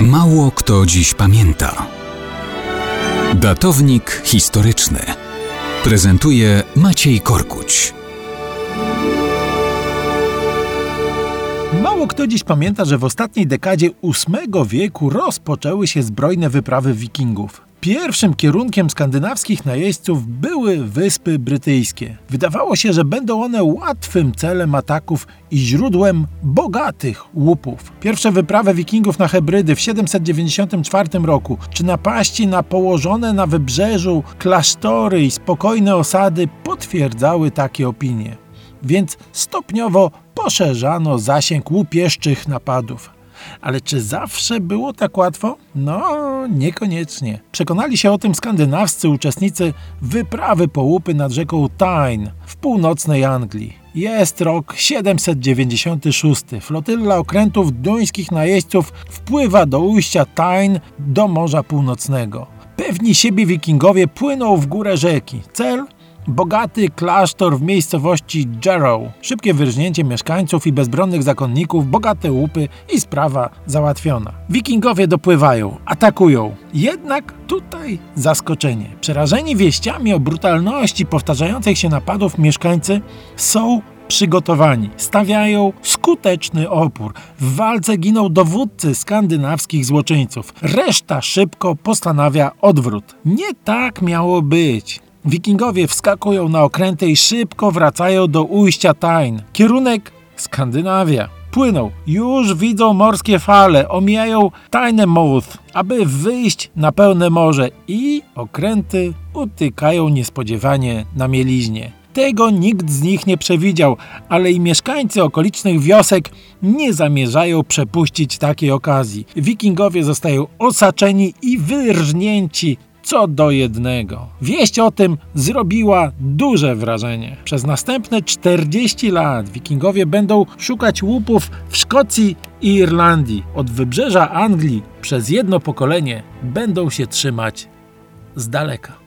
Mało kto dziś pamięta. Datownik historyczny prezentuje Maciej Korkuć. Mało kto dziś pamięta, że w ostatniej dekadzie VIII wieku rozpoczęły się zbrojne wyprawy wikingów. Pierwszym kierunkiem skandynawskich najeźdźców były Wyspy Brytyjskie. Wydawało się, że będą one łatwym celem ataków i źródłem bogatych łupów. Pierwsze wyprawy wikingów na Hebrydy w 794 roku, czy napaści na położone na wybrzeżu klasztory i spokojne osady potwierdzały takie opinie. Więc stopniowo poszerzano zasięg łupieszczych napadów. Ale czy zawsze było tak łatwo? No, niekoniecznie. Przekonali się o tym skandynawscy uczestnicy wyprawy po łupy nad rzeką Tyne w północnej Anglii. Jest rok 796. Flotylla okrętów duńskich najeźdźców wpływa do ujścia Tyne do Morza Północnego. Pewni siebie wikingowie płyną w górę rzeki. Cel Bogaty klasztor w miejscowości Jarrow. Szybkie wyrżnięcie mieszkańców i bezbronnych zakonników, bogate łupy i sprawa załatwiona. Wikingowie dopływają, atakują. Jednak tutaj zaskoczenie. Przerażeni wieściami o brutalności powtarzających się napadów mieszkańcy są przygotowani. Stawiają skuteczny opór. W walce giną dowódcy skandynawskich złoczyńców. Reszta szybko postanawia odwrót. Nie tak miało być. Wikingowie wskakują na okręty i szybko wracają do ujścia Tań. Kierunek Skandynawia. Płyną, już widzą morskie fale, omijają Tynemouth, aby wyjść na pełne morze i okręty utykają niespodziewanie na mieliźnie. Tego nikt z nich nie przewidział, ale i mieszkańcy okolicznych wiosek nie zamierzają przepuścić takiej okazji. Wikingowie zostają osaczeni i wyrżnięci co do jednego. Wieść o tym zrobiła duże wrażenie. Przez następne 40 lat wikingowie będą szukać łupów w Szkocji i Irlandii. Od wybrzeża Anglii przez jedno pokolenie będą się trzymać z daleka.